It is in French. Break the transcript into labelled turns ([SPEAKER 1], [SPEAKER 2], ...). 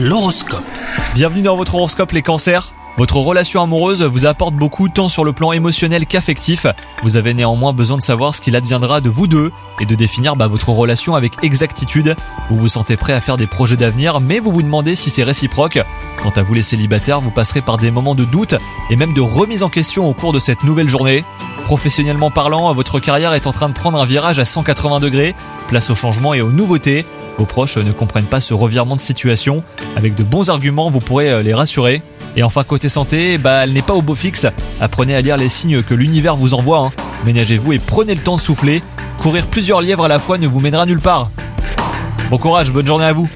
[SPEAKER 1] L'horoscope.
[SPEAKER 2] Bienvenue dans votre horoscope les cancers. Votre relation amoureuse vous apporte beaucoup tant sur le plan émotionnel qu'affectif. Vous avez néanmoins besoin de savoir ce qu'il adviendra de vous deux et de définir bah, votre relation avec exactitude. Vous vous sentez prêt à faire des projets d'avenir mais vous vous demandez si c'est réciproque. Quant à vous les célibataires, vous passerez par des moments de doute et même de remise en question au cours de cette nouvelle journée. Professionnellement parlant, votre carrière est en train de prendre un virage à 180 degrés, place au changement et aux nouveautés. Vos proches ne comprennent pas ce revirement de situation. Avec de bons arguments, vous pourrez euh, les rassurer. Et enfin, côté santé, bah, elle n'est pas au beau fixe. Apprenez à lire les signes que l'univers vous envoie. Hein. Ménagez-vous et prenez le temps de souffler. Courir plusieurs lièvres à la fois ne vous mènera nulle part. Bon courage, bonne journée à vous